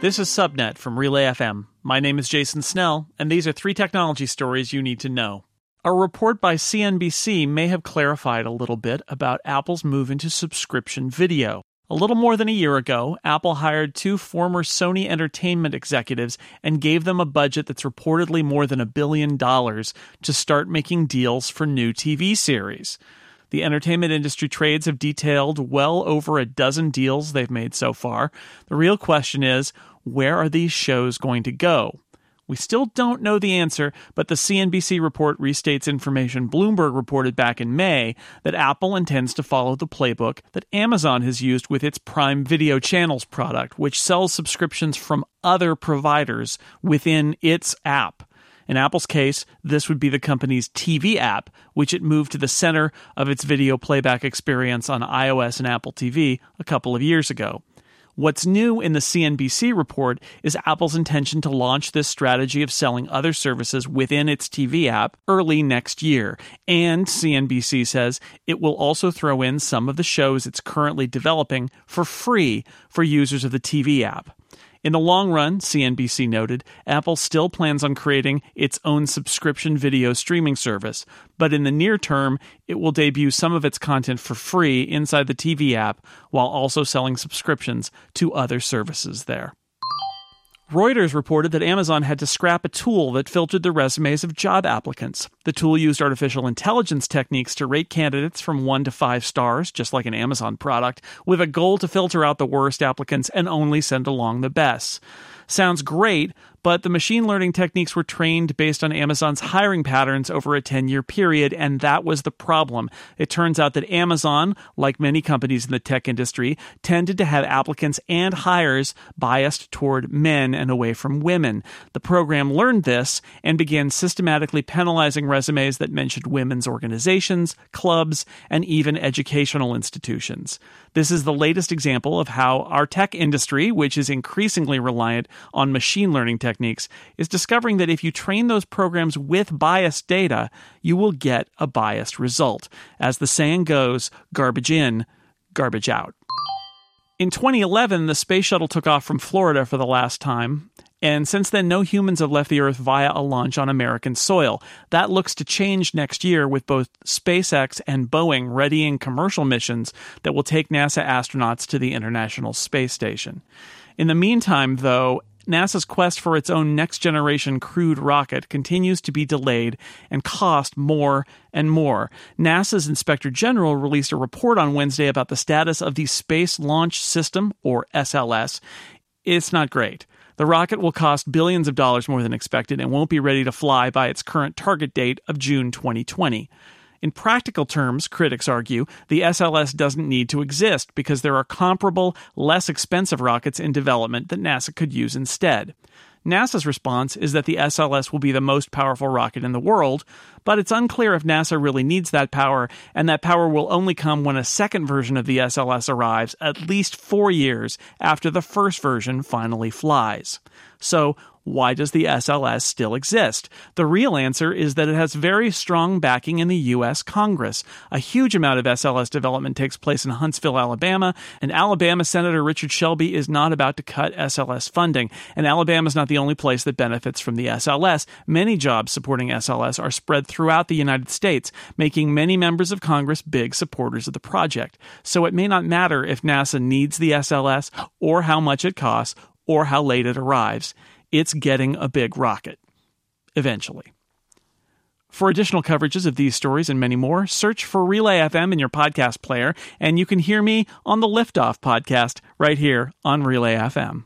This is Subnet from Relay FM. My name is Jason Snell, and these are three technology stories you need to know. A report by CNBC may have clarified a little bit about Apple's move into subscription video. A little more than a year ago, Apple hired two former Sony Entertainment executives and gave them a budget that's reportedly more than a billion dollars to start making deals for new TV series. The entertainment industry trades have detailed well over a dozen deals they've made so far. The real question is where are these shows going to go? We still don't know the answer, but the CNBC report restates information Bloomberg reported back in May that Apple intends to follow the playbook that Amazon has used with its Prime Video Channels product, which sells subscriptions from other providers within its app. In Apple's case, this would be the company's TV app, which it moved to the center of its video playback experience on iOS and Apple TV a couple of years ago. What's new in the CNBC report is Apple's intention to launch this strategy of selling other services within its TV app early next year. And CNBC says it will also throw in some of the shows it's currently developing for free for users of the TV app. In the long run, CNBC noted, Apple still plans on creating its own subscription video streaming service, but in the near term, it will debut some of its content for free inside the TV app while also selling subscriptions to other services there. Reuters reported that Amazon had to scrap a tool that filtered the resumes of job applicants. The tool used artificial intelligence techniques to rate candidates from 1 to 5 stars, just like an Amazon product, with a goal to filter out the worst applicants and only send along the best. Sounds great, but the machine learning techniques were trained based on Amazon's hiring patterns over a 10 year period, and that was the problem. It turns out that Amazon, like many companies in the tech industry, tended to have applicants and hires biased toward men and away from women. The program learned this and began systematically penalizing that mentioned women's organizations, clubs, and even educational institutions. This is the latest example of how our tech industry, which is increasingly reliant on machine learning techniques is discovering that if you train those programs with biased data, you will get a biased result. As the saying goes, garbage in, garbage out. In 2011, the space shuttle took off from Florida for the last time, and since then, no humans have left the Earth via a launch on American soil. That looks to change next year with both SpaceX and Boeing readying commercial missions that will take NASA astronauts to the International Space Station. In the meantime, though, NASA's quest for its own next generation crewed rocket continues to be delayed and cost more and more. NASA's Inspector General released a report on Wednesday about the status of the Space Launch System, or SLS. It's not great. The rocket will cost billions of dollars more than expected and won't be ready to fly by its current target date of June 2020. In practical terms, critics argue, the SLS doesn't need to exist because there are comparable, less expensive rockets in development that NASA could use instead. NASA's response is that the SLS will be the most powerful rocket in the world, but it's unclear if NASA really needs that power, and that power will only come when a second version of the SLS arrives at least four years after the first version finally flies. So, why does the SLS still exist? The real answer is that it has very strong backing in the U.S. Congress. A huge amount of SLS development takes place in Huntsville, Alabama, and Alabama Senator Richard Shelby is not about to cut SLS funding. And Alabama is not the only place that benefits from the SLS. Many jobs supporting SLS are spread throughout the United States, making many members of Congress big supporters of the project. So it may not matter if NASA needs the SLS or how much it costs or how late it arrives it's getting a big rocket. Eventually. For additional coverages of these stories and many more, search for Relay FM in your podcast player, and you can hear me on the Liftoff podcast right here on Relay FM.